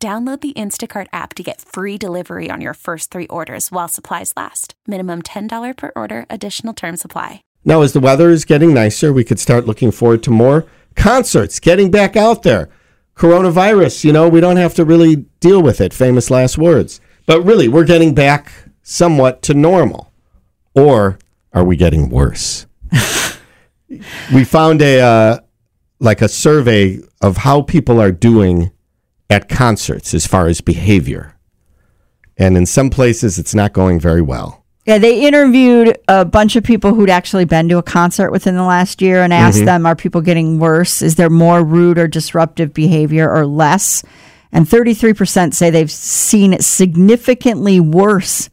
Download the Instacart app to get free delivery on your first three orders while supplies last. Minimum $10 per order, additional term supply. Now, as the weather is getting nicer, we could start looking forward to more concerts, getting back out there. Coronavirus, you know, we don't have to really deal with it. Famous last words. But really, we're getting back somewhat to normal. Or are we getting worse? we found a uh, like a survey of how people are doing at concerts as far as behavior. And in some places, it's not going very well. Yeah, they interviewed a bunch of people who'd actually been to a concert within the last year and asked them, are people getting worse? Is there more rude or disruptive behavior or less? And 33% say they've seen significantly worse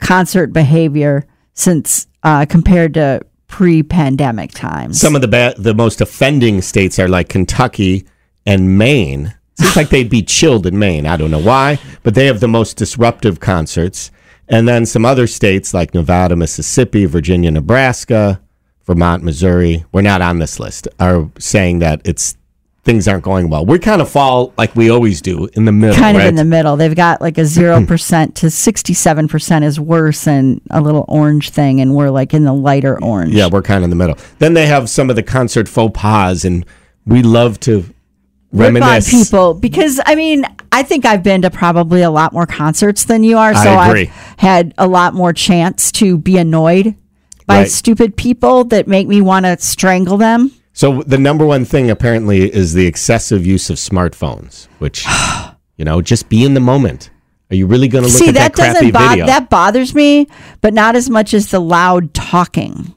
concert behavior since uh, compared to pre pandemic times. Some of the ba- the most offending states are like Kentucky and Maine. Seems like they'd be chilled in Maine. I don't know why, but they have the most disruptive concerts. And then some other states like Nevada, Mississippi, Virginia, Nebraska, Vermont, Missouri, we're not on this list, are saying that it's things aren't going well. We kind of fall like we always do in the middle. kind of right? in the middle. They've got like a 0% hmm. to 67% is worse and a little orange thing. And we're like in the lighter orange. Yeah, we're kind of in the middle. Then they have some of the concert faux pas, and we love to Rip on people because I mean I think I've been to probably a lot more concerts than you are, so. I've had a lot more chance to be annoyed by Right. stupid people that make me want to strangle them. So the number one thing apparently is the excessive use of smartphones, which you know, just be in the moment. Are you really going to look See, at that, that, crappy doesn't bo- video? that bothers me, but not as much as the loud talking.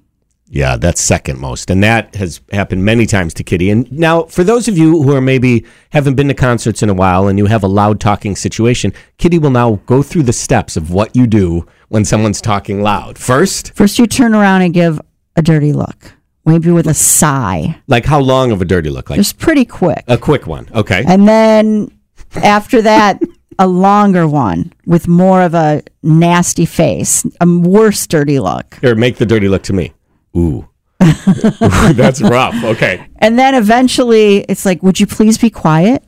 Yeah, that's second most. And that has happened many times to Kitty. And now, for those of you who are maybe haven't been to concerts in a while and you have a loud talking situation, Kitty will now go through the steps of what you do when someone's talking loud. First, First, you turn around and give a dirty look, maybe with a sigh, like how long of a dirty look? Like just pretty quick. a quick one. Okay. And then after that, a longer one with more of a nasty face, a worse dirty look. Here, make the dirty look to me. Ooh. That's rough. Okay. And then eventually it's like, would you please be quiet?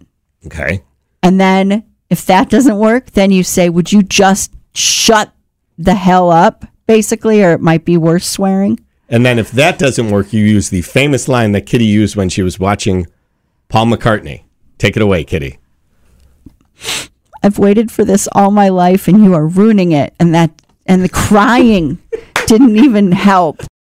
Okay. And then if that doesn't work, then you say, would you just shut the hell up, basically? Or it might be worse swearing. And then if that doesn't work, you use the famous line that Kitty used when she was watching Paul McCartney. Take it away, Kitty. I've waited for this all my life and you are ruining it. And that, and the crying didn't even help.